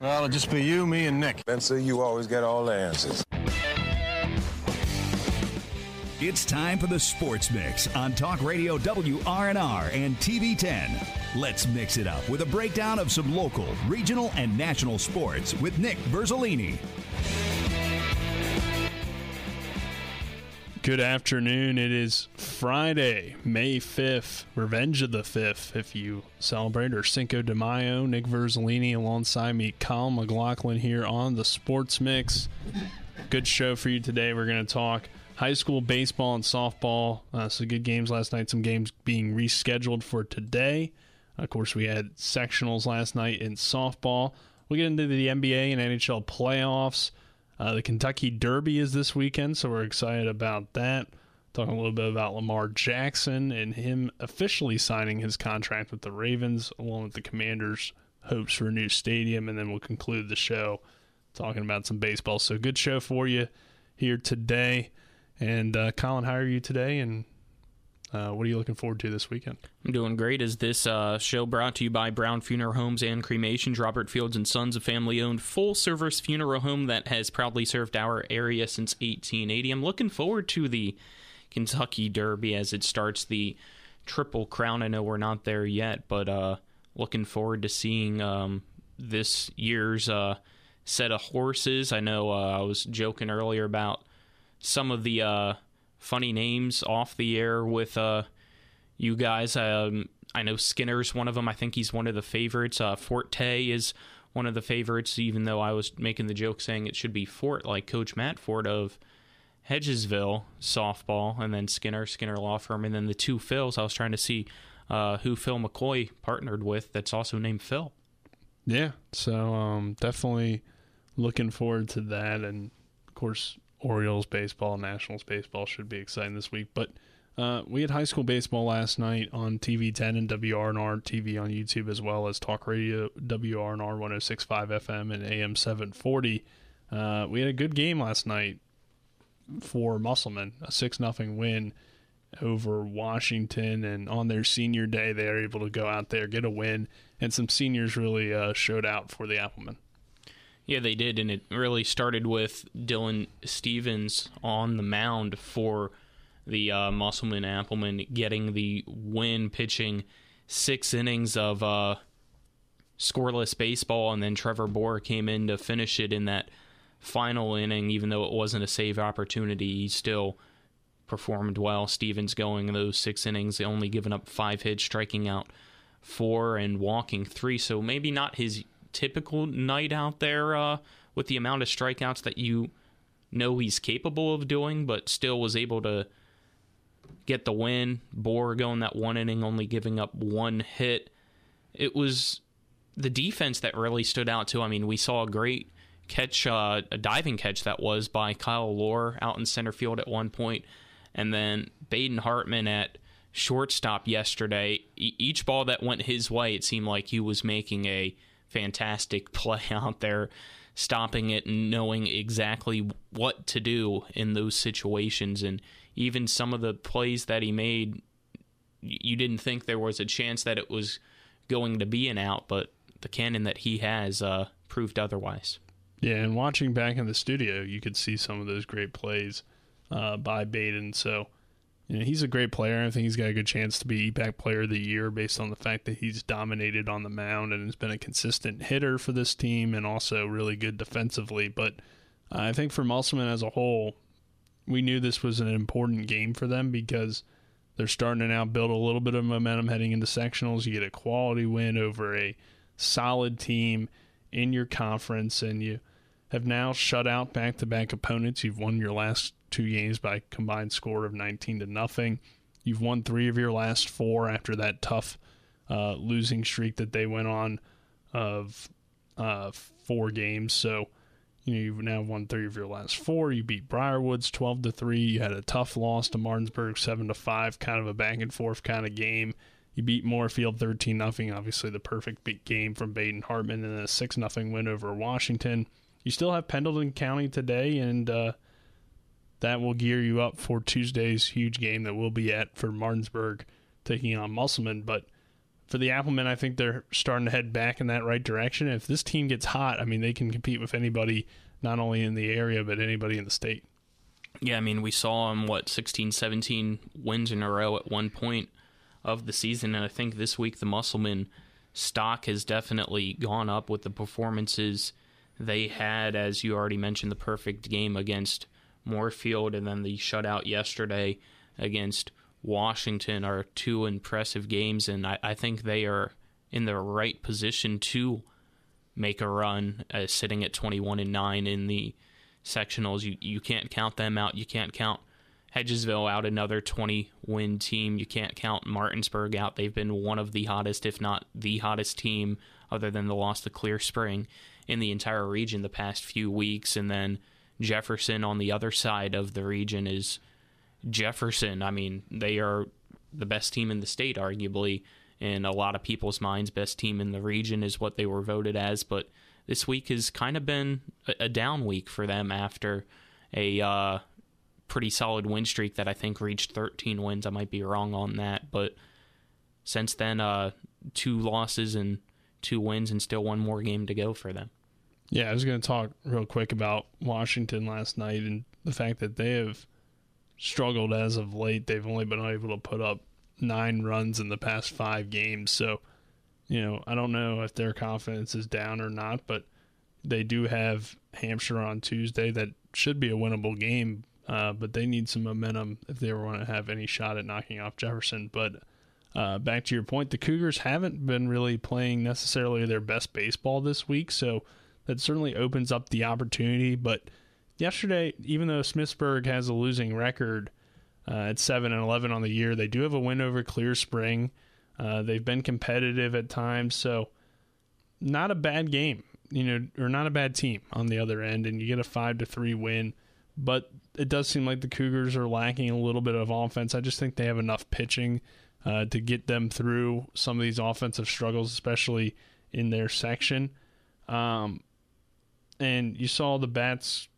Well, it'll just be you, me, and Nick. Spencer, you always get all the answers. It's time for the Sports Mix on Talk Radio WRNR and TV10. Let's mix it up with a breakdown of some local, regional, and national sports with Nick Verzolini. Good afternoon. It is Friday, May 5th, Revenge of the 5th, if you celebrate, or Cinco de Mayo. Nick Verzolini alongside me, Kyle McLaughlin here on the Sports Mix. Good show for you today. We're going to talk high school baseball and softball. Uh, good games last night. Some games being rescheduled for today. Of course, we had sectionals last night in softball. We get into the NBA and NHL playoffs. Uh, the Kentucky Derby is this weekend, so we're excited about that. Talking a little bit about Lamar Jackson and him officially signing his contract with the Ravens, along with the Commanders' hopes for a new stadium, and then we'll conclude the show talking about some baseball. So, good show for you here today. And uh, Colin, how are you today? And uh, what are you looking forward to this weekend? I'm doing great. Is this uh, show brought to you by Brown Funeral Homes and Cremations? Robert Fields and Sons, a family-owned full-service funeral home that has proudly served our area since 1880. I'm looking forward to the Kentucky Derby as it starts the Triple Crown. I know we're not there yet, but uh, looking forward to seeing um, this year's uh, set of horses. I know uh, I was joking earlier about some of the uh, funny names off the air with uh, you guys. Um, I know Skinner's one of them. I think he's one of the favorites. Uh, Forte is one of the favorites, even though I was making the joke saying it should be Fort, like Coach Matt Fort of Hedgesville softball, and then Skinner, Skinner Law Firm, and then the two Phils. I was trying to see uh, who Phil McCoy partnered with that's also named Phil. Yeah, so um, definitely looking forward to that. And of course, Orioles baseball, Nationals baseball should be exciting this week. But uh, we had high school baseball last night on TV 10 and WRNR TV on YouTube, as well as Talk Radio WRNR 1065 FM and AM 740. Uh, we had a good game last night for Musselman, a 6 0 win over Washington. And on their senior day, they are able to go out there, get a win, and some seniors really uh, showed out for the Applemen. Yeah, they did, and it really started with Dylan Stevens on the mound for the uh, Musselman Applemen getting the win, pitching six innings of uh, scoreless baseball, and then Trevor Bohr came in to finish it in that final inning. Even though it wasn't a save opportunity, he still performed well. Stevens going those six innings, only giving up five hits, striking out four, and walking three. So maybe not his typical night out there uh, with the amount of strikeouts that you know he's capable of doing, but still was able to get the win. Bohr going that one inning, only giving up one hit. It was the defense that really stood out too. I mean, we saw a great catch, uh, a diving catch that was by Kyle Lohr out in center field at one point, and then Baden Hartman at shortstop yesterday. E- each ball that went his way, it seemed like he was making a fantastic play out there, stopping it and knowing exactly what to do in those situations. And even some of the plays that he made, you didn't think there was a chance that it was going to be an out, but the cannon that he has uh, proved otherwise. Yeah, and watching back in the studio, you could see some of those great plays uh, by Baden. So you know, he's a great player. I think he's got a good chance to be EPAC Player of the Year based on the fact that he's dominated on the mound and has been a consistent hitter for this team and also really good defensively. But uh, I think for Musselman as a whole, we knew this was an important game for them because they're starting to now build a little bit of momentum heading into sectionals. You get a quality win over a solid team in your conference, and you have now shut out back to back opponents. You've won your last two games by combined score of 19 to nothing. You've won three of your last four after that tough uh, losing streak that they went on of uh, four games. So, you know, you've now won three of your last four. You beat Briarwoods 12 to 3. You had a tough loss to Martinsburg 7 to 5, kind of a back and forth kind of game. You beat Moorfield 13 0, obviously the perfect big game from Baden Hartman, and a 6 0 win over Washington. You still have Pendleton County today, and uh, that will gear you up for Tuesday's huge game that we'll be at for Martinsburg taking on Musselman. But for the Applemen, I think they're starting to head back in that right direction. If this team gets hot, I mean, they can compete with anybody, not only in the area, but anybody in the state. Yeah, I mean, we saw them, what, 16, 17 wins in a row at one point of the season. And I think this week the Musselman stock has definitely gone up with the performances they had, as you already mentioned, the perfect game against Moorfield and then the shutout yesterday against Washington are two impressive games. And I, I think they are in the right position to make a run, uh, sitting at 21 and 9 in the sectionals. You, you can't count them out. You can't count Hedgesville out, another 20 win team. You can't count Martinsburg out. They've been one of the hottest, if not the hottest team, other than the loss to Clear Spring in the entire region the past few weeks. And then Jefferson on the other side of the region is Jefferson. I mean, they are the best team in the state, arguably. In a lot of people's minds, best team in the region is what they were voted as. But this week has kind of been a, down week for them after a uh, pretty solid win streak that I think reached 13 wins. I might be wrong on that, but since then, uh, two losses and two wins, and still one more game to go for them. Yeah, I was going to talk real quick about Washington last night and the fact that they have struggled as of late. They've only been able to put up nine runs in the past five games. So, you know, I don't know if their confidence is down or not, but they do have Hampshire on Tuesday. That should be a winnable game, uh, but they need some momentum if they want to have any shot at knocking off Jefferson. But uh, back to your point, the Cougars haven't been really playing necessarily their best baseball this week, so that certainly opens up the opportunity. But yesterday, even though Smithsburg has a losing record uh, at seven and eleven on the year, they do have a win over Clear Spring. Uh, they've been competitive at times, so not a bad game, you know, or not a bad team on the other end, and you get a five to three win. But it does seem like the Cougars are lacking a little bit of offense. I just think they have enough pitching uh, to get them through some of these offensive struggles, especially in their section. Um, and you saw the bats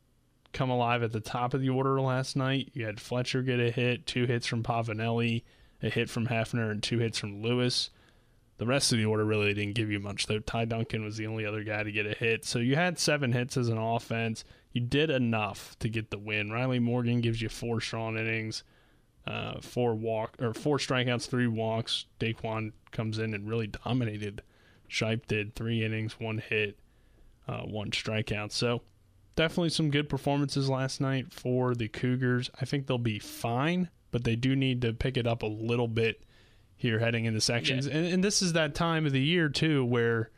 come alive at the top of the order last night. You had Fletcher get a hit, two hits from Pavanelli, a hit from Hefner, and two hits from Lewis. The rest of the order really didn't give you much, though. Ty Duncan was the only other guy to get a hit. So you had seven hits as an offense. You did enough to get the win. Riley Morgan gives you four strong innings, uh, four walk or four strikeouts, three walks. Daquan comes in and really dominated. Shipe did three innings, one hit, uh, one strikeout. So definitely some good performances last night for the Cougars. I think they'll be fine, but they do need to pick it up a little bit here heading into sections. Yeah. And, and this is that time of the year too where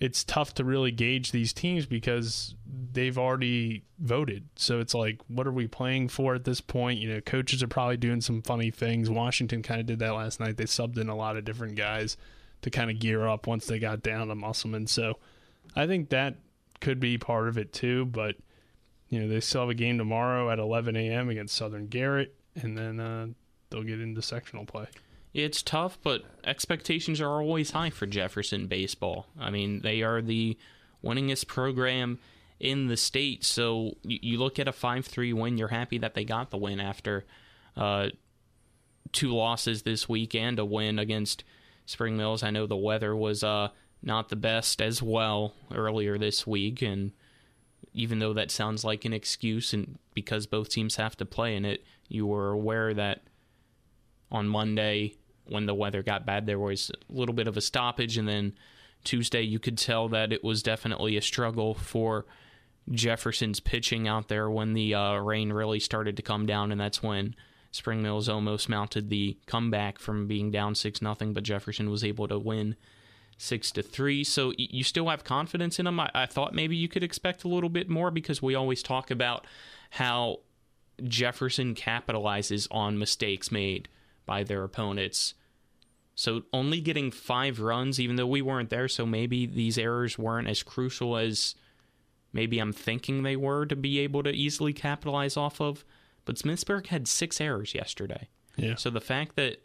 it's tough to really gauge these teams because they've already voted. So it's like, what are we playing for at this point? You know, coaches are probably doing some funny things. Washington kind of did that last night. They subbed in a lot of different guys to kind of gear up once they got down to Musselman. So I think that could be part of it too. But you know, they still have a game tomorrow at 11 a.m. against Southern Garrett, and then uh, they'll get into sectional play. It's tough, but expectations are always high for Jefferson baseball. I mean, they are the winningest program in the state. So you, look at a 5 3 win, you're happy that they got the win after uh, two losses this week and a win against Spring Mills. I know the weather was uh, not the best as well earlier this week, and even though that sounds like an excuse, and because both teams have to play in it, you were aware that on Monday when the weather got bad, there was a little bit of a stoppage, and then Tuesday you could tell that it was definitely a struggle for Jefferson's pitching out there when the uh, rain really started to come down, and that's when Spring Mills almost mounted the comeback from being down six nothing, but Jefferson was able to win six to three. So you still have confidence in them. I, I thought maybe you could expect a little bit more because we always talk about how Jefferson capitalizes on mistakes made by their opponents. So only getting five runs, even though we weren't there, so maybe these errors weren't as crucial as maybe I'm thinking they were to be able to easily capitalize off of. But Smithsburg had six errors yesterday. Yeah. So the fact that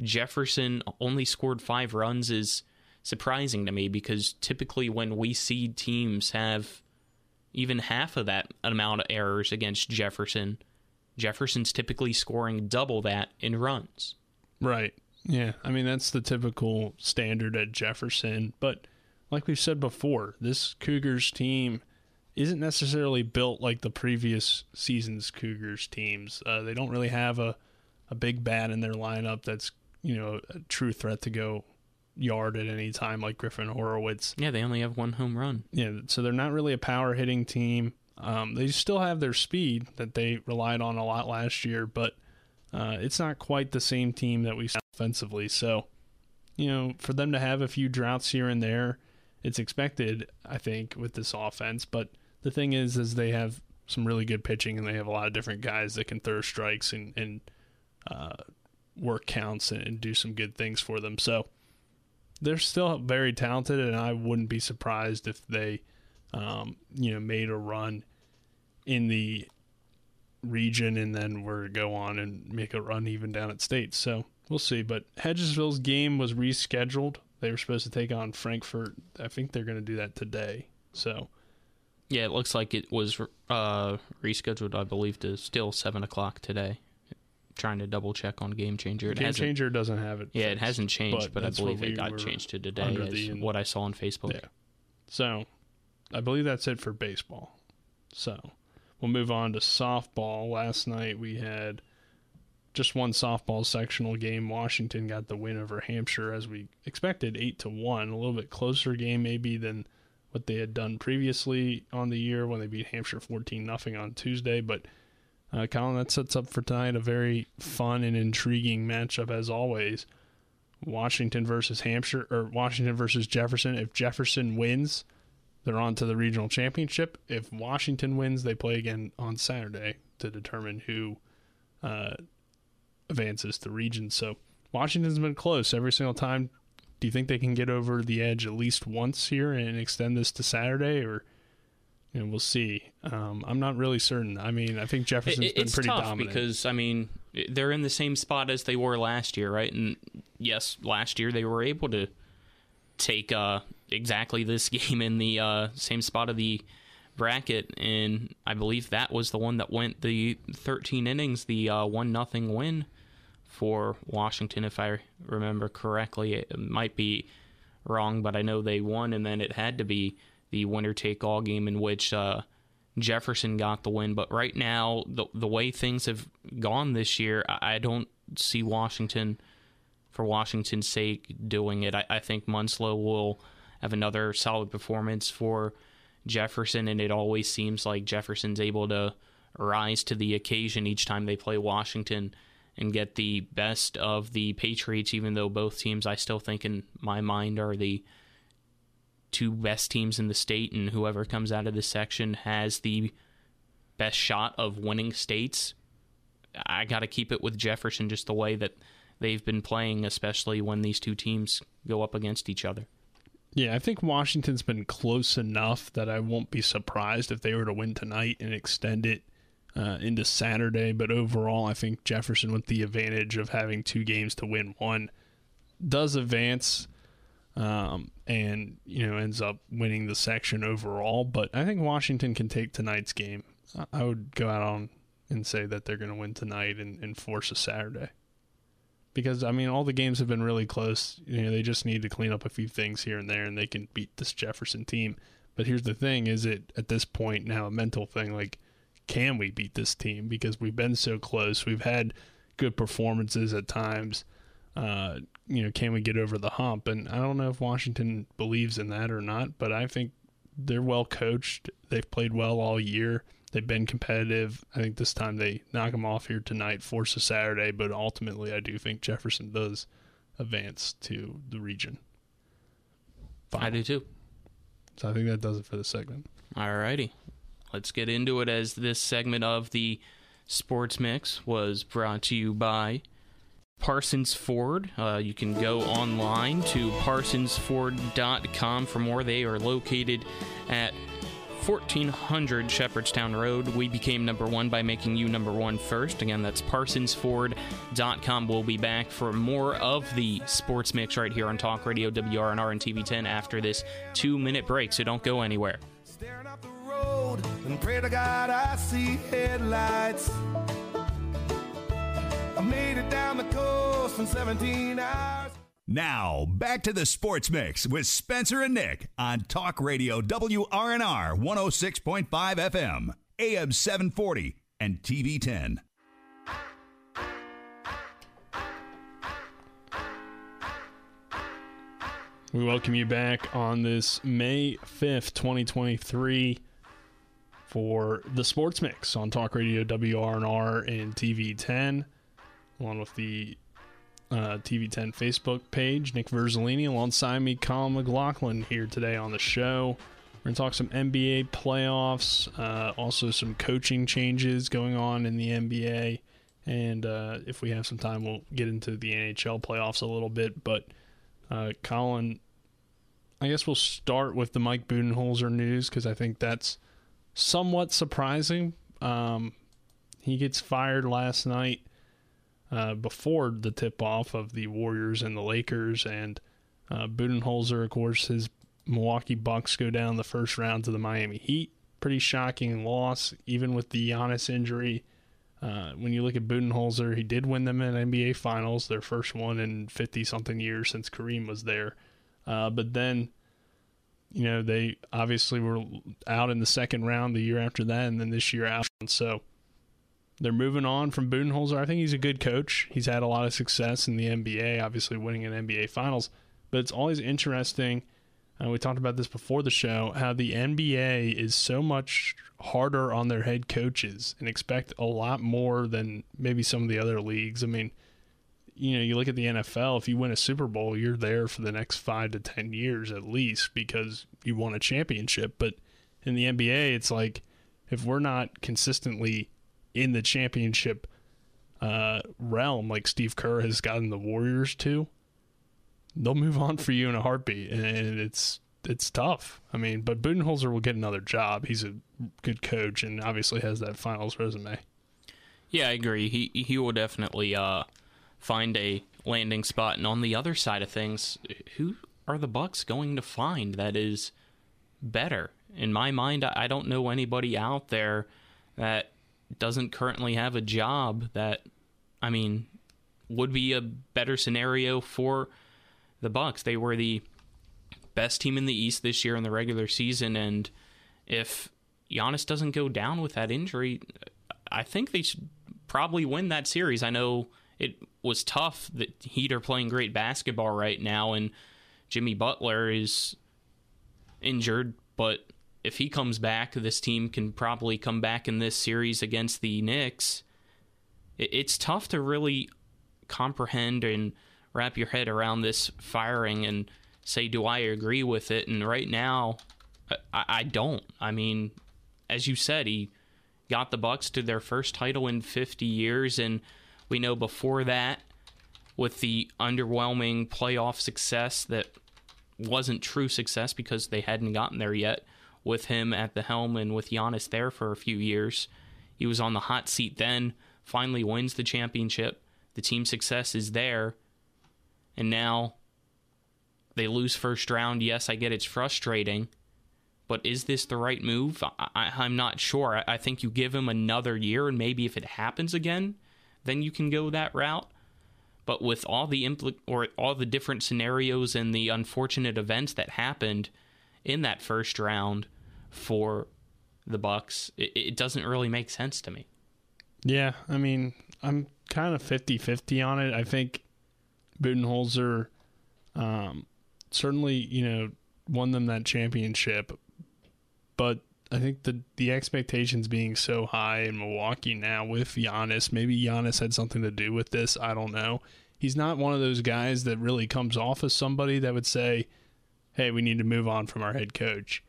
Jefferson only scored five runs is surprising to me because typically when we see teams have even half of that amount of errors against Jefferson, Jefferson's typically scoring double that in runs. Right. Yeah, I mean that's the typical standard at Jefferson, but like we've said before, this Cougars team isn't necessarily built like the previous season's Cougars teams. Uh, they don't really have a a big bat in their lineup that's you know a true threat to go yard at any time like Griffin Horowitz. Yeah, they only have one home run. Yeah, so they're not really a power hitting team. Um, they still have their speed that they relied on a lot last year, but uh, it's not quite the same team that we saw offensively. So, you know, for them to have a few droughts here and there, it's expected, I think, with this offense. But the thing is, is they have some really good pitching, and they have a lot of different guys that can throw strikes and and uh, work counts and, and do some good things for them. So they're still very talented, and I wouldn't be surprised if they, um, you know, made a run in the region and then were to go on and make a run even down at state. So we'll see. But Hedgesville's game was rescheduled. They were supposed to take on Frankfort. I think they're going to do that today. So Yeah, it looks like it was uh, rescheduled, I believe, to still 7 o'clock today. Trying to double check on Game Changer. It Game Changer doesn't have it. Yeah, it hasn't changed, but, I believe it got changed to today, is the- what I saw on Facebook. Yeah. So I believe that's it for baseball. So we'll move on to softball. Last night we had just one softball sectional game. Washington got the win over Hampshire as we expected, eight to one. A little bit closer game maybe than what they had done previously on the year when they beat Hampshire fourteen nothing on Tuesday. But uh, Colin, that sets up for tonight a very fun and intriguing matchup as always. Washington versus Hampshire or Washington versus Jefferson. If Jefferson wins, they're on to the regional championship. If Washington wins, they play again on Saturday to determine who uh, advances to region. So Washington's been close every single time. Do you think they can get over the edge at least once here and extend this to Saturday, or you know, we'll see. Um, I'm not really certain. I mean, I think Jefferson's It- been it's pretty tough dominant. because I mean they're in the same spot as they were last year, right? And yes, last year they were able to take uh, exactly this game in the uh, same spot of the bracket, and I believe that was the one that went the 13 innings, the uh, one nothing win for Washington, if I remember correctly. It might be wrong, but I know they won, and then it had to be the winner take all game in which uh, Jefferson got the win. But right now, the the way things have gone this year, I, I don't see Washington, for Washington's sake, doing it. I, I think Munslow will have another solid performance for Jefferson, and it always seems like Jefferson's able to rise to the occasion each time they play Washington and get the best of the Patriots, even though both teams I still think in my mind are the two best teams in the state, and whoever comes out of this section has the best shot of winning states. I got to keep it with Jefferson just the way that they've been playing, especially when these two teams go up against each other. Yeah, I think Washington's been close enough that I won't be surprised if they were to win tonight and extend it uh, into Saturday. But overall, I think Jefferson, with the advantage of having two games to win one, does advance um, and you know ends up winning the section overall. But I think Washington can take tonight's game. I- would go out on and say that they're going to win tonight and, and force a Saturday because I mean all the games have been really close. You know, they just need to clean up a few things here and there, and they can beat this Jefferson team. But here's the thing: is it at this point now a mental thing? Like, can we beat this team? Because we've been so close. We've had good performances at times. Uh, you know, can we get over the hump? And I don't know if Washington believes in that or not, but I think they're well coached. They've played well all year. They've been competitive. I think this time they knock them off here tonight, force a Saturday, but ultimately I do think Jefferson does advance to the region. I do too. So I think that does it for the segment. Alrighty. Let's get into it as this segment of the Sports Mix was brought to you by Parsons Ford. Uh, you can go online to parsonsford.com for more. They are located at 1400 Shepherdstown Road. We became number one by making you number one first. Again, that's parsonsford.com. We'll be back for more of the Sports Mix right here on Talk Radio WRNR and TV10 after this two minute break, so don't go anywhere. Staring up the road and pray to God I see headlights. I made it down the coast in 17 hours. Now, back to the Sports Mix with Spencer and Nick on Talk Radio WRNR 106.5 FM, AM 740, and TV 10. We welcome you back on this May 5th, 2023 for the Sports Mix on Talk Radio WRNR and TV 10, along with the uh, TV 10 Facebook page. Nick Verzolini alongside me, Colin McLaughlin here today on the show. We're going to talk some NBA playoffs, uh, also some coaching changes going on in the NBA. And uh, if we have some time, we'll get into the NHL playoffs a little bit. But uh, Colin, I guess we'll start with the Mike Budenholzer news because I think that's somewhat surprising. Um, he gets fired last night uh, before the tip off of the Warriors and the Lakers. And uh, Budenholzer, of course, his Milwaukee Bucks go down the first round to the Miami Heat. Pretty shocking loss, even with the Giannis injury. Uh, when you look at Budenholzer, he did win them an NBA Finals, their first one in 50 something years since Kareem was there. Uh, but then, you know, they obviously were out in the second round the year after that, and then this year out. So they're moving on from Budenholzer. I think he's a good coach. He's had a lot of success in the NBA, obviously winning an NBA Finals. But it's always interesting. Uh, we talked about this before the show how the NBA is so much harder on their head coaches and expect a lot more than maybe some of the other leagues. I mean, you know, you look at the NFL, if you win a Super Bowl, you're there for the next five to 10 years at least because you won a championship. But in the NBA, it's like if we're not consistently in the championship uh, realm, like Steve Kerr has gotten the Warriors to, they'll move on for you in a heartbeat, and it's it's tough. I mean, but Budenholzer will get another job. He's a good coach, and obviously has that finals resume. Yeah, I agree. He he will definitely uh, find a landing spot. And on the other side of things, who are the Bucks going to find that is better? In my mind, I don't know anybody out there that doesn't currently have a job that, I mean, would be a better scenario for the Bucks. They were the best team in the East this year in the regular season, and if Giannis doesn't go down with that injury, I think they should probably win that series. I know it was tough. that Heat are playing great basketball right now, and Jimmy Butler is injured, but if he comes back, this team can probably come back in this series against the Knicks. It's tough to really comprehend and wrap your head around this firing and say, do I agree with it? And right now, I, I don't. I mean, as you said, he got the Bucks to their first title in 50 years, and we know before that, with the underwhelming playoff success that wasn't true success because they hadn't gotten there yet, with him at the helm and with Giannis there for a few years. He was on the hot seat then, finally wins the championship. The team success is there. And now they lose first round. Yes, I get it's frustrating. But is this the right move? I, am not sure. I, I think you give him another year, and maybe if it happens again, then you can go that route. But with all the impl- or all the different scenarios and the unfortunate events that happened, in that first round for the Bucks, it, it doesn't really make sense to me. Yeah, I mean, I'm kind of 50-50 on it. I think Budenholzer um, certainly, you know, won them that championship, but I think the the expectations being so high in Milwaukee now with Giannis, maybe Giannis had something to do with this. I don't know. He's not one of those guys that really comes off as somebody that would say, hey, we need to move on from our head coach.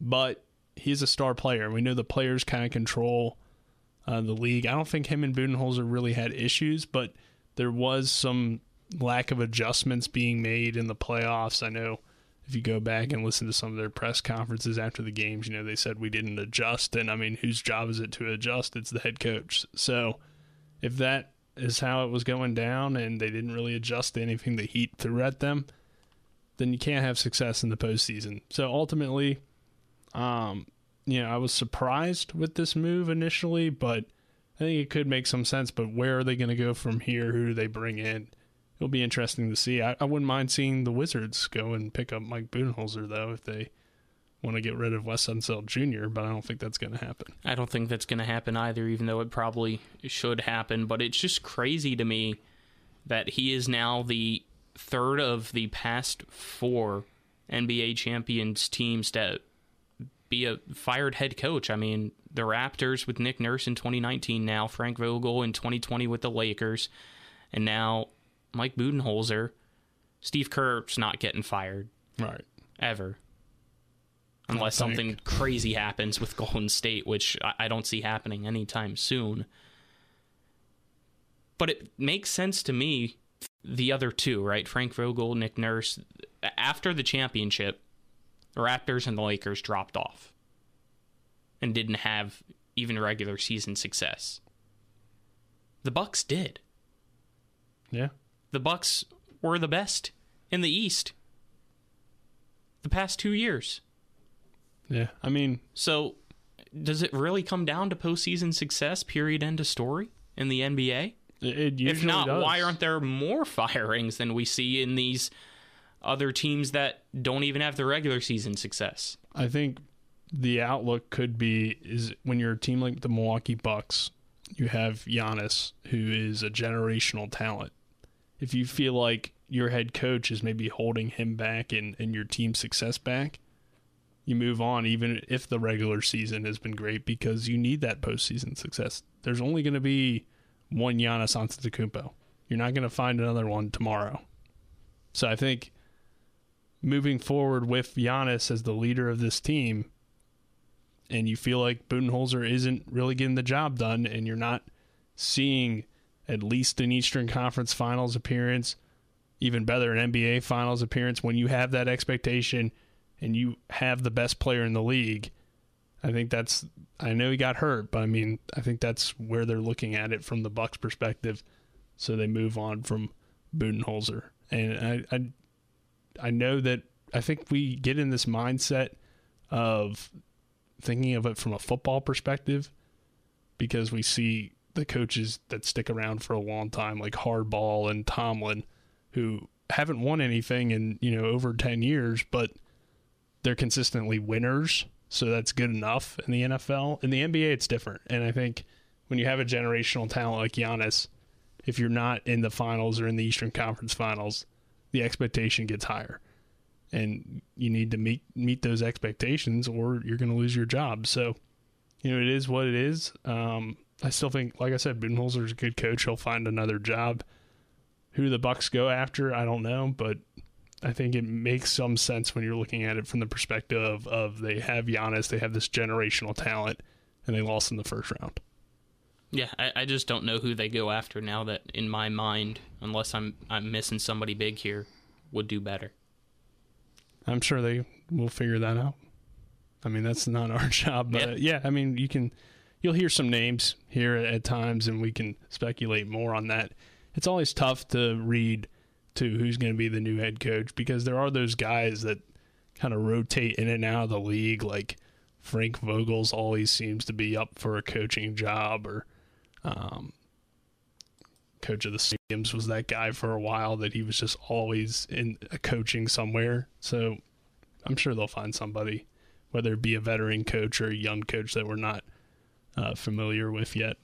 But he's a star player. We know the players kind of control uh, the league. I don't think him and Budenholzer really had issues, but there was some lack of adjustments being made in the playoffs. I know if you go back and listen to some of their press conferences after the games, you know, they said we didn't adjust. And I mean, whose job is it to adjust? It's the head coach. So if that is how it was going down and they didn't really adjust to anything the Heat threw at them, then you can't have success in the postseason. So ultimately, um, you know, I was surprised with this move initially, but I think it could make some sense, but where are they going to go from here? Who do they bring in? It'll be interesting to see. I, I wouldn't mind seeing the Wizards go and pick up Mike Budenholzer, though, if they want to get rid of Wes Unseld Jr., but I don't think that's going to happen. I don't think that's going to happen either, even though it probably should happen. But it's just crazy to me that he is now the third of the past four NBA champions teams to be a fired head coach. I mean, the Raptors with Nick Nurse in 2019, now Frank Vogel in 2020 with the Lakers, and now Mike Budenholzer. Steve Kerr's not getting fired Right. ever. Unless something crazy happens with Golden State, which I- I don't see happening anytime soon. But it makes sense to me, the other two, right? Frank Vogel, Nick Nurse. After the championship, the Raptors and the Lakers dropped off and didn't have even regular season success. The Bucks did. Yeah. The Bucks were the best in the East the past two years. Yeah. I mean, So, does it really come down to postseason success? Period. End of story in the NBA. It, usually If not, does. why aren't there more firings than we see in these other teams that don't even have the regular season success? I think the outlook could be is when you're a team like the Milwaukee Bucks, you have Giannis, who is a generational talent. If you feel like your head coach is maybe holding him back and, and your team's success back, you move on, even if the regular season has been great, because you need that postseason success. There's only going to be one Giannis Antetokounmpo. You're not going to find another one tomorrow. So I think moving forward with Giannis as the leader of this team, and you feel like Budenholzer isn't really getting the job done, and you're not seeing at least an Eastern Conference Finals appearance, even better, an NBA Finals appearance, when you have that expectation and you have the best player in the league, I think that's. I know he got hurt, but I mean, I think that's where they're looking at it from the Bucks' perspective. So they move on from Budenholzer, and I, I I know that I think we get in this mindset of thinking of it from a football perspective because we see the coaches that stick around for a long time, like Harbaugh and Tomlin, who haven't won anything in you know over ten years, but they're consistently winners, so that's good enough in the NFL. In the NBA, it's different, and I think when you have a generational talent like Giannis, if you're not in the finals or in the Eastern Conference Finals, the expectation gets higher. And you need to meet meet those expectations or you're going to lose your job. So you know it is what it is. Um, i still think like i said Budenholzer's a good coach. He'll find another job. Who the bucks go after i don't know but i think it makes some sense when you're looking at it from the perspective of, they have Giannis, they have this generational talent and they lost in the first round Yeah, I, I just don't know who they go after now. That in my mind, unless I'm I'm missing somebody big here, would do better. I'm sure they will figure that out. I mean, that's not our job, but Yeah. uh, yeah, I mean, you can, you'll hear some names here at, at times, and we can speculate more on that. It's always tough to read to who's going to be the new head coach because there are those guys that kind of rotate in and out of the league. Like Frank Vogel's always seems to be up for a coaching job, or um, coach of the stadiums was that guy for a while that he was just always in coaching somewhere. So I'm sure they'll find somebody, whether it be a veteran coach or a young coach that we're not uh, familiar with yet.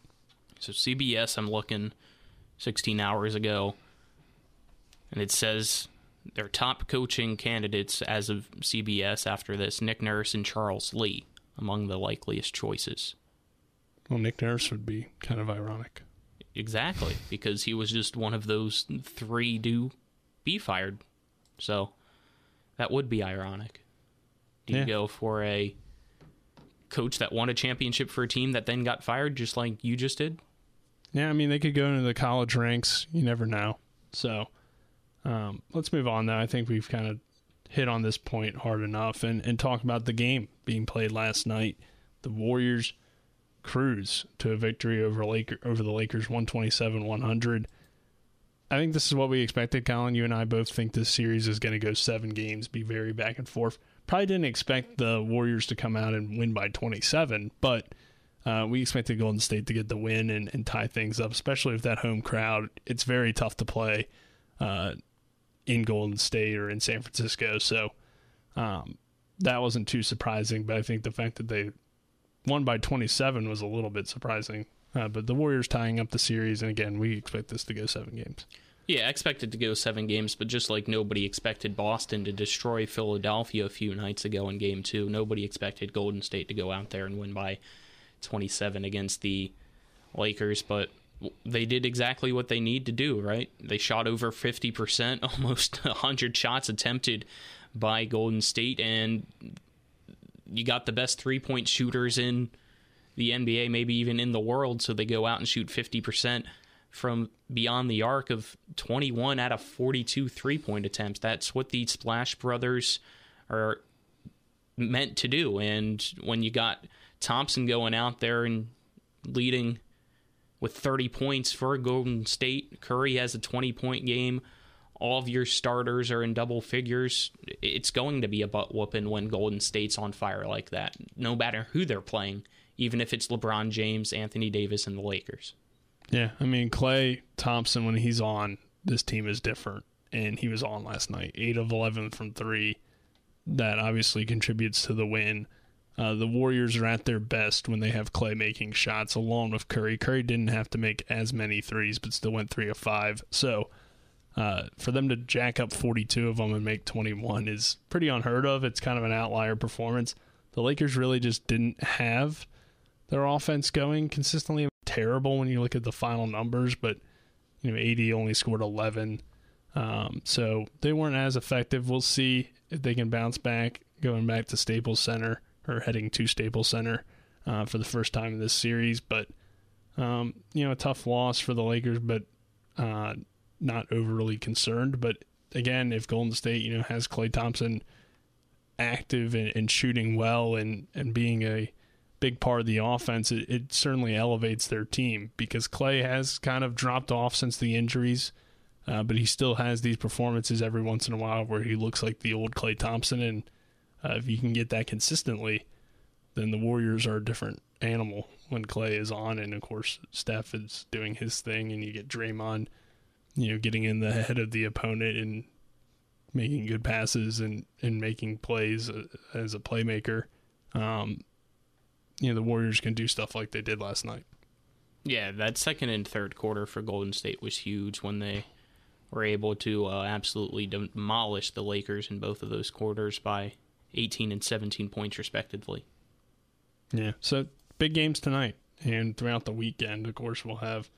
So CBS, I'm looking 16 hours ago, and it says their top coaching candidates as of CBS after this: Nick Nurse and Charles Lee among the likeliest choices. Well, Nick Nurse would be kind of ironic. Exactly, because he was just one of those three to be fired. So that would be ironic. Do you Yeah. go for a coach that won a championship for a team that then got fired, just like you just did? Yeah, I mean they could go into the college ranks. You never know. So um, let's move on. Though I think we've kind of hit on this point hard enough, and and talk about the game being played last night. The Warriors cruise to a victory over Laker over the Lakers, one twenty seven one hundred. I think this is what we expected, Colin. You and I both think this series is going to go seven games, be very back and forth. Probably didn't expect the Warriors to come out and win by 27, but uh, we expected Golden State to get the win and, and tie things up, especially with that home crowd. It's very tough to play uh, in Golden State or in San Francisco. So um, that wasn't too surprising, but I think the fact that they won by 27 was a little bit surprising. Uh, but the Warriors tying up the series, and again, we expect this to go seven games. Yeah, expected to go seven games, but just like nobody expected Boston to destroy Philadelphia a few nights ago in game two, nobody expected Golden State to go out there and win by 27 against the Lakers, but they did exactly what they need to do, right? They shot over 50%, almost 100 shots attempted by Golden State, and you got the best three point shooters in the NBA, maybe even in the world, so they go out and shoot 50% from beyond the arc of 21 out of 42 three point attempts. That's what the Splash Brothers are meant to do. And when you got Thompson going out there and leading with 30 points for Golden State, Curry has a 20 point game. All of your starters are in double figures. It's going to be a butt whooping when Golden State's on fire like that, no matter who they're playing, even if it's LeBron James, Anthony Davis, and the Lakers. Yeah, I mean Klay Thompson when he's on, this team is different, and he was on last night, eight of eleven from three. That obviously contributes to the win. Uh, the Warriors are at their best when they have Klay making shots, along with Curry. Curry didn't have to make as many threes, but still went three of five. So uh, for them to jack up 42 of them and make 21 is pretty unheard of. It's kind of an outlier performance. The Lakers really just didn't have their offense going consistently terrible when you look at the final numbers, but you know, AD only scored 11. Um, so they weren't as effective. We'll see if they can bounce back going back to Staples Center or heading to Staples Center uh, for the first time in this series. But, um, you know, a tough loss for the Lakers, but uh, not overly concerned. But again, if Golden State, you know, has Klay Thompson active and, and shooting well and, and being a big part of the offense, it, it, certainly elevates their team because Klay has kind of dropped off since the injuries, uh, but he still has these performances every once in a while where he looks like the old Klay Thompson. And uh, if you can get that consistently, then the Warriors are a different animal when Klay is on. And of course, Steph is doing his thing, and you get Draymond, you know, getting in the head of the opponent and making good passes and, and making plays uh, as a playmaker. Um, you know the Warriors can do stuff like they did last night. Yeah, that second and third quarter for Golden State was huge when they were able to uh, absolutely demolish the Lakers in both of those quarters by 18 and 17 points respectively. Yeah, so big games tonight and throughout the weekend. Of course, we'll have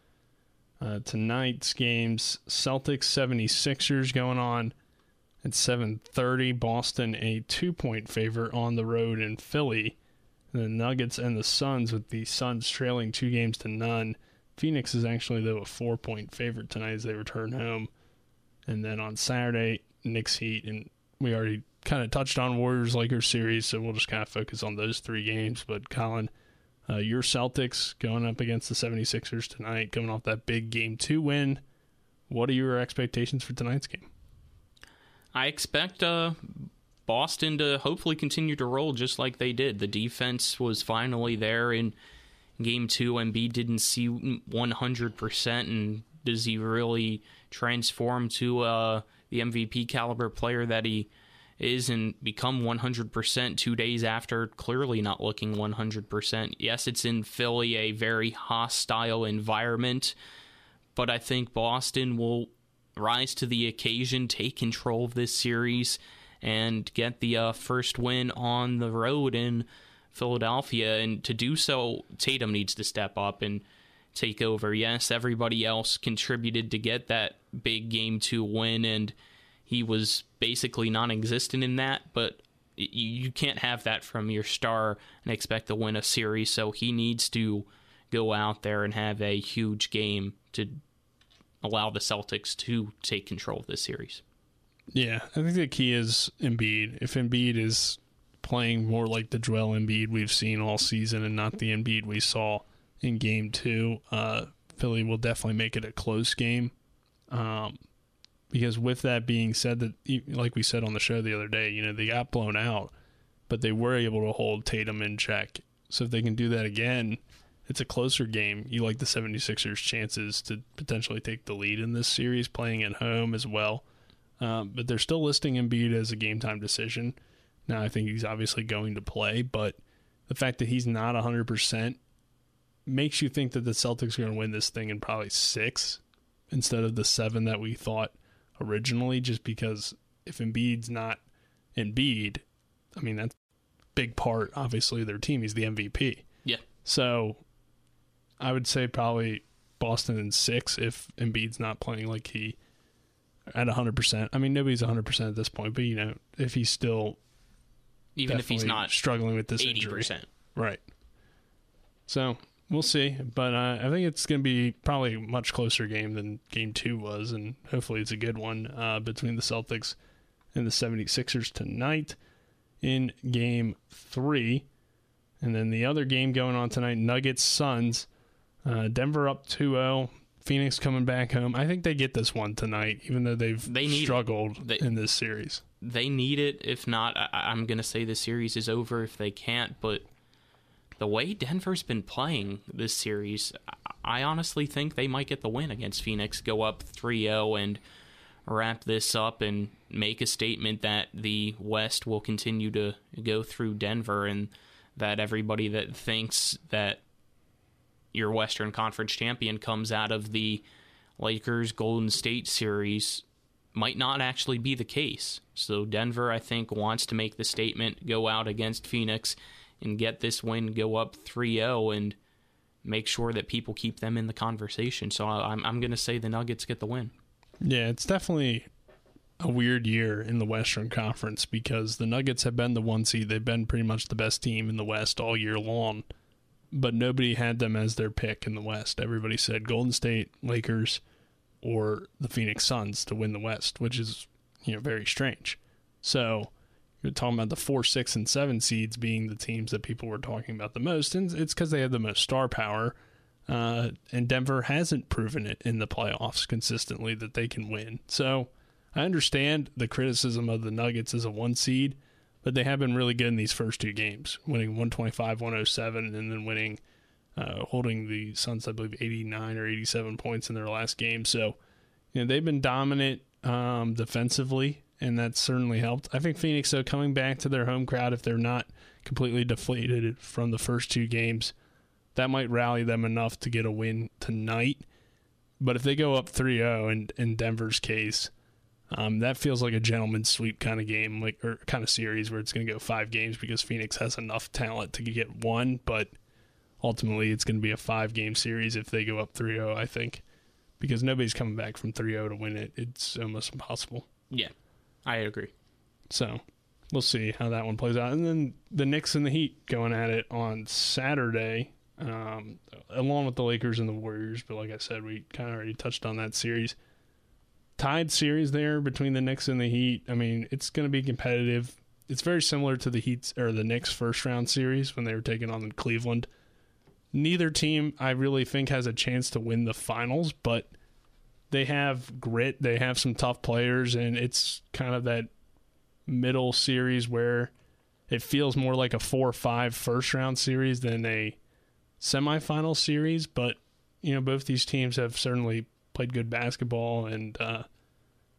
uh, tonight's games Celtics 76ers going on at 7:30 Boston a 2-point favorite on the road in Philly the Nuggets and the Suns, with the Suns trailing two games to none. Phoenix is actually, though, a four point favorite tonight as they return home. And then on Saturday, Knicks Heat. And we already kind of touched on Warriors Lakers series, so we'll just kind of focus on those three games. But, Colin, uh, your Celtics going up against the 76ers tonight, coming off that big game two win. What are your expectations for tonight's game? I expect uh, Boston to hopefully continue to roll just like they did. The defense was finally there in game two. Embiid didn't see 100%, and does he really transform to uh, the MVP caliber player that he is and become 100% two days after clearly not looking 100%? Yes, it's in Philly, a very hostile environment, but I think Boston will rise to the occasion, take control of this series and get the uh, first win on the road in Philadelphia. And to do so, Tatum needs to step up and take over. Yes, everybody else contributed to get that big game two win, and he was basically non existent in that, but you can't have that from your star and expect to win a series. So he needs to go out there and have a huge game to allow the Celtics to take control of this series. Yeah, I think the key is Embiid. If Embiid is playing more like the Joel Embiid we've seen all season and not the Embiid we saw in game two, uh, Philly will definitely make it a close game. Um, because with that being said, that like we said on the show the other day, you know they got blown out, but they were able to hold Tatum in check So if they can do that again, it's a closer game. You like the 76ers' chances to potentially take the lead in this series, playing at home as well. Um, but they're still listing Embiid as a game time decision. Now, I think he's obviously going to play, but the fact that he's not 100% makes you think that the Celtics are going to win this thing in probably six instead of the seven that we thought originally, just because if Embiid's not Embiid, I mean, that's a big part, obviously, of their team. He's the MVP. Yeah. So I would say probably Boston in six if Embiid's not playing like he at 100%. I mean, nobody's 100% at this point, but, you know, if he's still Even if he's not struggling with this eighty injury. Right. So we'll see, but uh, I think it's going to be probably a much closer game than Game Two was, and hopefully it's a good one uh, between the Celtics and the 76ers tonight in Game Three, and then the other game going on tonight: Nuggets Suns. Uh, Denver up 2-0. Phoenix coming back home. I think they get this one tonight, even though they've They it. They- struggled in this series. They need it. If not, I, I'm going to say the series is over if they can't. But the way Denver's been playing this series, I- honestly think they might get the win against Phoenix, go up 3 0 and wrap this up and make a statement that the West will continue to go through Denver and that everybody that thinks that your Western Conference champion comes out of the Lakers Golden State series might not actually be the case. So Denver, I think, wants to make the statement, go out against Phoenix and get this win, go up 3-0 and make sure that people keep them in the conversation. So I'm I'm going to say the Nuggets get the win. Yeah, it's definitely a weird year in the Western Conference because the Nuggets have been the one seed. They've been pretty much the best team in the West all year long, but nobody had them as their pick in the West. Everybody said Golden State, Lakers, or the Phoenix Suns to win the West, which is you know very strange. So you're talking about the four, six, and seven seeds being the teams that people were talking about the most, and it's because they have the most star power. Uh, and Denver hasn't proven it in the playoffs consistently that they can win. So I understand the criticism of the Nuggets as a one seed, but they have been really good in these first two games, winning 125 107, and then winning, uh, holding the Suns, I believe, 89 or 87 points in their last game. So, you know, they've been dominant um, defensively, and that certainly helped. I think Phoenix, though, coming back to their home crowd, if they're not completely deflated from the first two games, that might rally them enough to get a win tonight. But if they go up 3 0 in, in Denver's case, um, that feels like a gentleman's sweep kind of game, like or kind of series where it's going to go five games because Phoenix has enough talent to get one, but ultimately it's going to be a five game series if they go up 3 0, I think, because nobody's coming back from 3 0 to win it. It's almost impossible. Yeah. I agree. So we'll see how that one plays out. And then the Knicks and the Heat going at it on Saturday, um, along with the Lakers and the Warriors. But like I said, we kind of already touched on that series. Tied series there between the Knicks and the Heat. I mean, it's going to be competitive. It's very similar to the Heat's or the Knicks first round series when they were taking on Cleveland. Neither team, I really think, has a chance to win the finals, but they have grit. They have some tough players, and it's kind of that middle series where it feels more like a four or five first round series than a semifinal series. But you know, both these teams have certainly played good basketball and uh,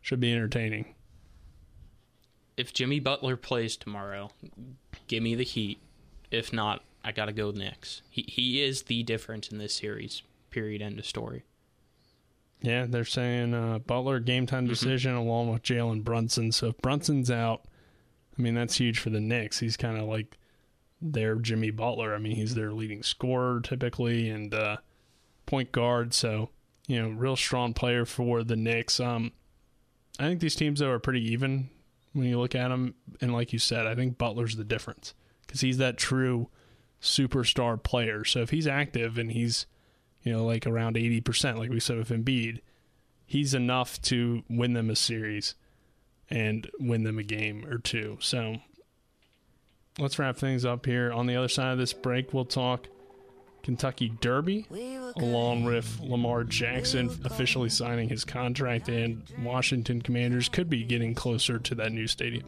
should be entertaining. If Jimmy Butler plays tomorrow, give me the Heat. If not, I got to go Knicks. He he is the difference in this series. Period. End of story. Yeah, they're saying uh, Butler game time decision along with Jalen Brunson. So if Brunson's out, I mean that's huge for the Knicks. He's kind of like their Jimmy Butler. I mean he's their leading scorer typically and uh, point guard. So you know, real strong player for the Knicks. Um, I think these teams though are pretty even when you look at them. And like you said, I think Butler's the difference because he's that true superstar player. So if he's active and he's you know, like around 80%, like we said with Embiid, he's enough to win them a series and win them a game or two. So let's wrap things up here. On the other side of this break, we'll talk Kentucky Derby, along with Lamar Jackson officially signing his contract, and Washington Commanders could be getting closer to that new stadium.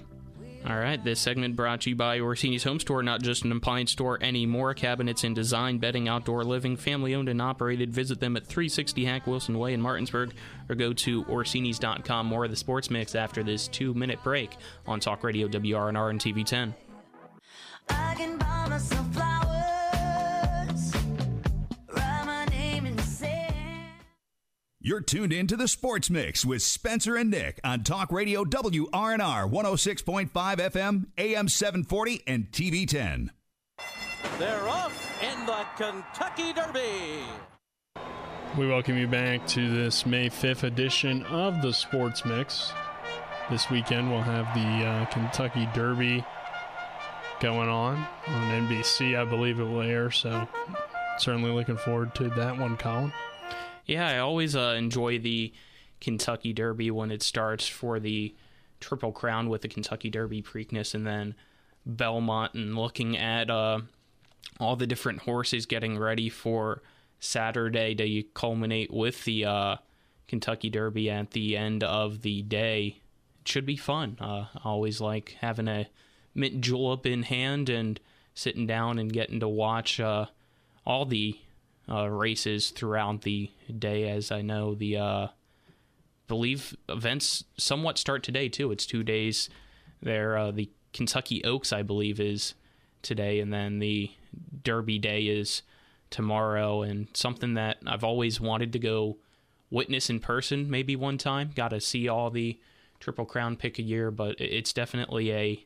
All right, this segment brought to you by Orsini's Home Store, not just an appliance store anymore. Cabinets in design, bedding, outdoor living, family owned and operated. Visit them at 360 Hack Wilson Way in Martinsburg or go to Orsini's.com. More of the sports mix after this two minute break on Talk Radio WRNR and TV 10. You're tuned in to the Sports Mix with Spencer and Nick on Talk Radio WRNR 106.5 FM, AM 740, and TV 10. They're off in the Kentucky Derby. We welcome you back to this May 5th edition of the Sports Mix. This weekend we'll have the uh, Kentucky Derby going on on NBC. I believe it will air, so certainly looking forward to that one, Colin. Yeah, I always uh, enjoy the Kentucky Derby when it starts for the Triple Crown with the Kentucky Derby Preakness and then Belmont and looking at uh, all the different horses getting ready for Saturday to culminate with the uh, Kentucky Derby at the end of the day. It should be fun. Uh, I always like having a mint julep in hand and sitting down and getting to watch uh, all the uh, races throughout the day. As I know, the uh, believe events somewhat start today too. It's two days there. Uh, the Kentucky Oaks, I believe, is today, and then the Derby Day is tomorrow. And something that I've always wanted to go witness in person, maybe one time. Got to see all the Triple Crown pick a year, but it's definitely a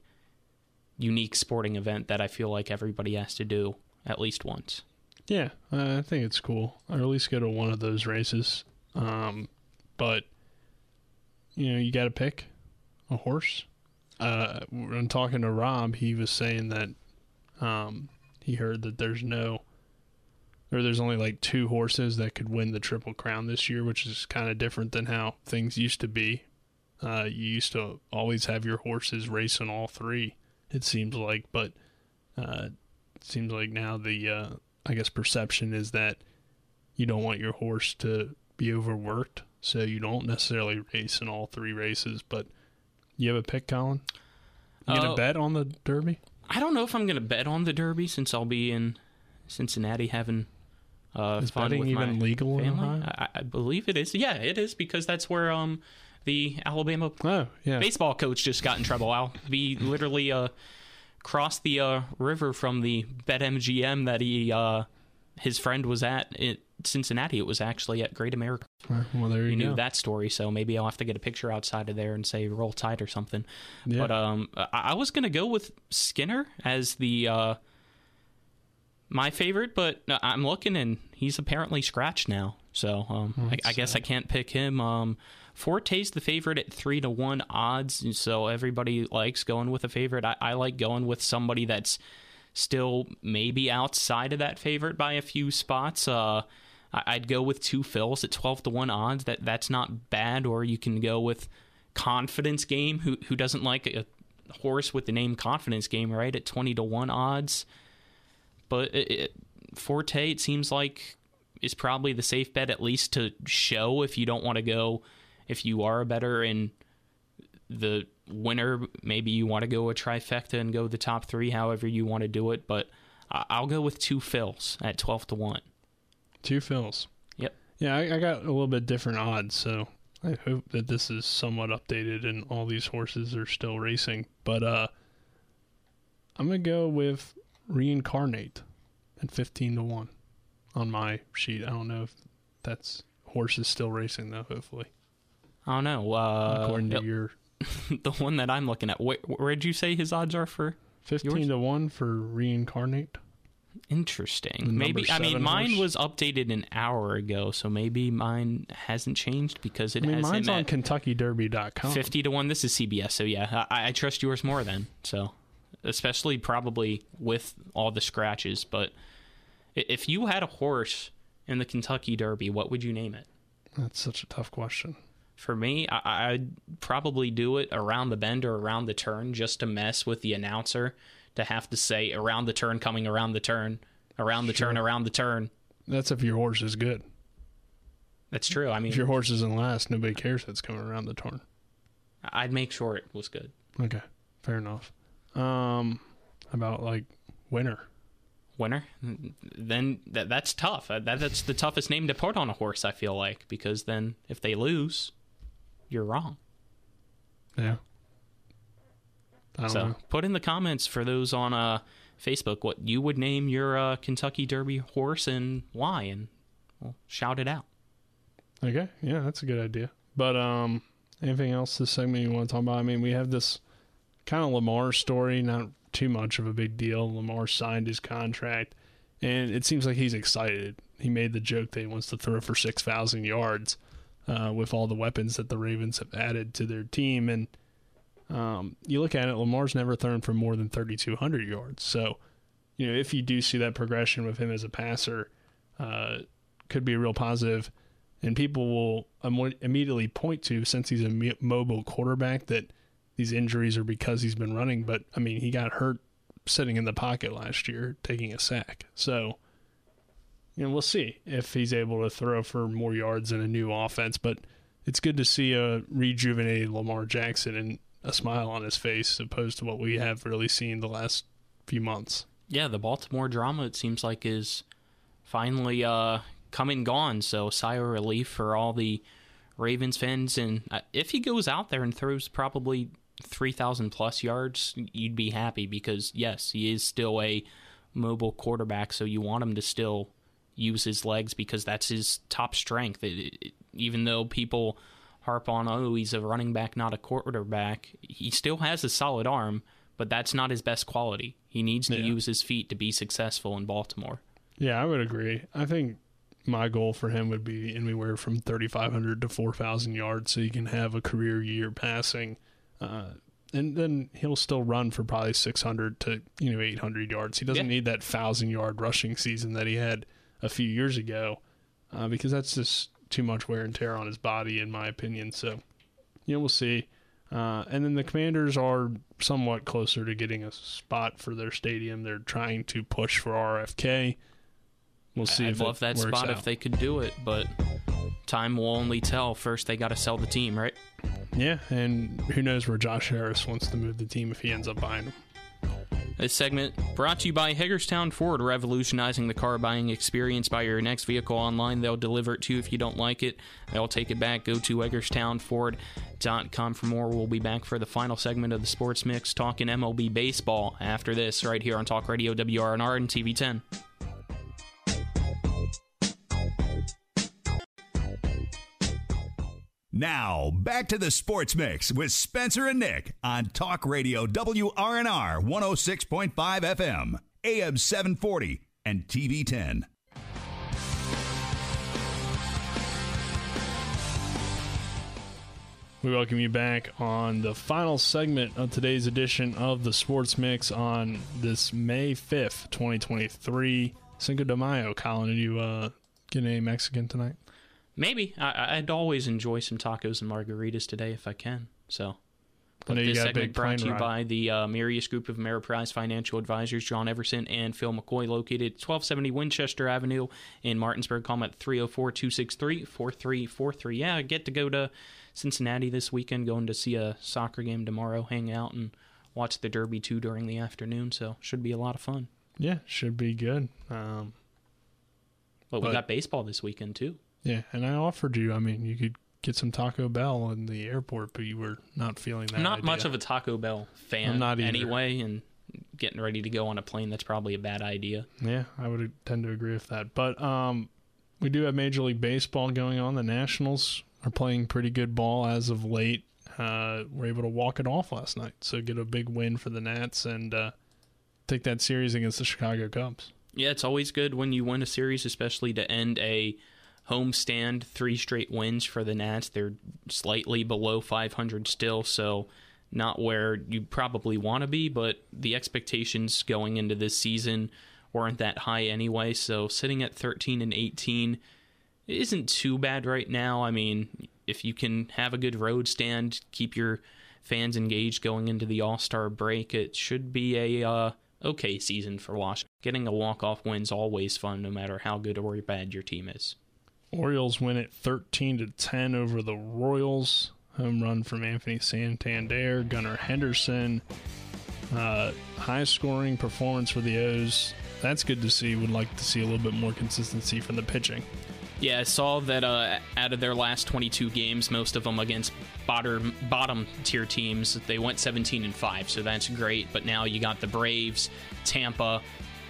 unique sporting event that I feel like everybody has to do at least once. Yeah, uh, I think it's cool. Or at least go to one of those races. Um, but you know, you got to pick a horse. Uh, when talking to Rob, he was saying that um, he heard that there's no, or there's only like two horses that could win the Triple Crown this year, which is kind of different than how things used to be. Uh, you used to always have your horses racing all three. It seems like, but uh, it seems like now the uh, I guess perception is that you don't want your horse to be overworked, so you don't necessarily race in all three races. But you have a pick, Colin? You gonna Uh, bet on the Derby? I don't know if I'm going to bet on the Derby since I'll be in Cincinnati having uh, Is betting even legal in family. Ohio? I, I believe it is. Yeah, it is because that's where um the Alabama Oh, yeah. baseball coach just got in trouble. Al, be literally uh crossed the uh, river from the BetMGM that he uh his friend was at in Cincinnati. It was actually at Great America. Well, there you, You knew that story, so maybe I'll have to get a picture outside of there and say "Roll Tide" or something. Yeah. But um, I, I was gonna go with Skinner as the uh, my favorite, but I'm looking and he's apparently scratched now. So um, I, I guess I can't pick him. Um, Forte's the favorite at three to one odds, and so everybody likes going with a favorite. I, I like going with somebody that's still maybe outside of that favorite by a few spots. Uh, I'd go with Two Phil's at twelve to one odds. That that's not bad. Or you can go with confidence game. Who who doesn't like a horse with the name confidence game? Right at twenty to one odds. But it, it, Forte, it seems like is probably the safe bet at least to show if you don't want to go. If you are a better in the winner, maybe you want to go a trifecta and go the top three, however you want to do it. But I'll go with Two Phil's at twelve to one. Two Phil's. Yep. Yeah, I, I got a little bit different odds, so I hope that this is somewhat updated and all these horses are still racing. But uh, I'm gonna go with reincarnate at fifteen to one on my sheet. I don't know if that's horses still racing though. Hopefully, I don't know. Uh, according to your the one that I'm looking at, where, where'd you say his odds are for? fifteen Yours? to one for reincarnate. Interesting. Maybe I mean mine was updated an hour ago, so maybe mine hasn't changed because it I mean, has mine's him on KentuckyDerby.com. fifty to one. This is CBS, so yeah, I, I trust yours more then. So, especially probably with all the scratches. But if you had a horse in the Kentucky Derby, what would you name it? That's such a tough question. For me, I, I'd probably do it around the bend or around the turn just to mess with the announcer to have to say around the turn, coming around the turn, around the turn, around the turn. That's if your horse is good. That's true. I mean, If your horse isn't last, nobody cares if it's coming around the turn. I'd make sure it was good. Okay, fair enough. Um, about like winner. Winner, then that that's tough. That that's the toughest name to put on a horse. I feel like because then if they lose, you're wrong. Yeah. So know. put in the comments for those on uh, Facebook what you would name your uh, Kentucky Derby horse and why, and we'll shout it out. Okay, yeah, that's a good idea. But um, anything else this segment you want to talk about? I mean, we have this kind of Lamar story, not too much of a big deal. Lamar signed his contract, and it seems like he's excited. He made the joke that he wants to throw for six thousand yards uh, with all the weapons that the Ravens have added to their team, and um, you look at it, Lamar's never thrown for more than thirty two hundred yards. So, you know, if you do see that progression with him as a passer, uh, could be a real positive. and people will imme- immediately point to since he's a mobile quarterback that these injuries are because he's been running but i mean he got hurt sitting in the pocket last year taking a sack so you know we'll see if he's able to throw for more yards in a new offense but it's good to see a rejuvenated lamar jackson and a smile on his face opposed to what we have really seen the last few months Yeah, the Baltimore drama it seems like is finally uh, come and gone. So sigh of relief for all the Ravens fans. And uh, if he goes out there and throws probably three thousand plus yards, you'd be happy because yes, he is still a mobile quarterback. So you want him to still use his legs because that's his top strength. It, it, even though people harp on, oh, he's a running back, not a quarterback, he still has a solid arm, but that's not his best quality. He needs to Yeah. use his feet to be successful in Baltimore. Yeah, I would agree. I think my goal for him would be anywhere from 3,500 to 4,000 yards so he can have a career year passing. Uh, and then he'll still run for probably 600 to, you know, 800 yards. He doesn't Yeah. need that 1,000 yard rushing season that he had a few years ago uh, because that's just too much wear and tear on his body, in my opinion. So, you know, we'll see. Uh, and then the Commanders are somewhat closer to getting a spot for their stadium. They're trying to push for RFK. We'll see. I'd if love that works spot out. if they could do it, but time will only tell. First, they got to sell the team, right? Yeah, and who knows where Josh Harris wants to move the team if he ends up buying them. This segment brought to you by Hagerstown Ford, revolutionizing the car buying experience. Buy your next vehicle online. They'll deliver it to you if you don't like it. They'll take it back. Go to HagerstownFord.com for more. We'll be back for the final segment of the Sports Mix, talking MLB baseball after this, right here on Talk Radio WRNR and TV 10. Now, back to the Sports Mix with Spencer and Nick on Talk Radio WRNR 106.5 FM, AM 740, and TV 10. We welcome you back on the final segment of today's edition of the Sports Mix on this May 5th, 2023. Cinco de Mayo. Colin, are you uh, getting any Mexican tonight? Maybe. I, I'd always enjoy some tacos and margaritas today if I can. So. but this segment big brought to you ride. by the uh, Marius Group of Ameriprise Financial Advisors, John Everson and Phil McCoy, located 1270 Winchester Avenue in Martinsburg. Call them at 304 263 4343. Yeah, I get to go to Cincinnati this weekend, going to see a soccer game tomorrow, hang out and watch the Derby too during the afternoon. So, should be a lot of fun. Yeah, should be good. Um, But we got baseball this weekend too. Yeah, and I offered you, I mean, you could get some Taco Bell in the airport, but you were not feeling that. not idea. much of a Taco Bell fan I'm not either. anyway, and getting ready to go on a plane, that's probably a bad idea. Yeah, I would tend to agree with that. But um, we do have Major League Baseball going on. The Nationals are playing pretty good ball as of late. Uh, were able to walk it off last night, so get a big win for the Nats and uh, take that series against the Chicago Cubs. Yeah, it's always good when you win a series, especially to end a homestand. Three straight wins for the Nats. They're slightly below 500 still, so not where you probably want to be, but the expectations going into this season weren't that high anyway. So sitting at 13 and 18 isn't too bad right now. I mean, if you can have a good road stand, keep your fans engaged going into the All Star break, it should be a uh, okay season for Washington. Getting a walk off win's always fun, no matter how good or bad your team is. Orioles win it 13 to 10 over the Royals. home run from Anthony Santander, Gunnar Henderson. Uh, high scoring performance for the O's. That's good to see. Would like to see a little bit more consistency from the pitching. Yeah, I saw that uh, out of their last 22 games, most of them against bottom bottom tier teams, they went 17 and five, so that's great. But now you got the Braves, Tampa,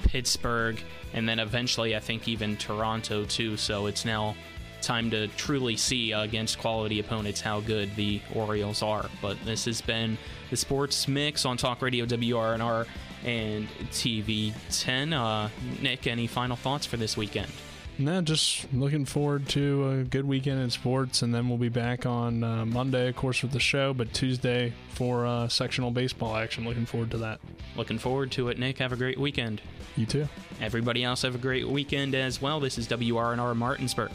Pittsburgh, and then eventually I think even Toronto too. So it's now time to truly see uh, against quality opponents how good the Orioles are. But this has been the Sports Mix on Talk Radio WRNR and TV 10. Uh, Nick, any final thoughts for this weekend? No, just looking forward to a good weekend in sports, and then we'll be back on uh, Monday, of course, with the show, but Tuesday for uh, sectional baseball action. Looking forward to that. Looking forward to it, Nick. Have a great weekend. You too. Everybody else have a great weekend as well. This is WRNR Martinsburg.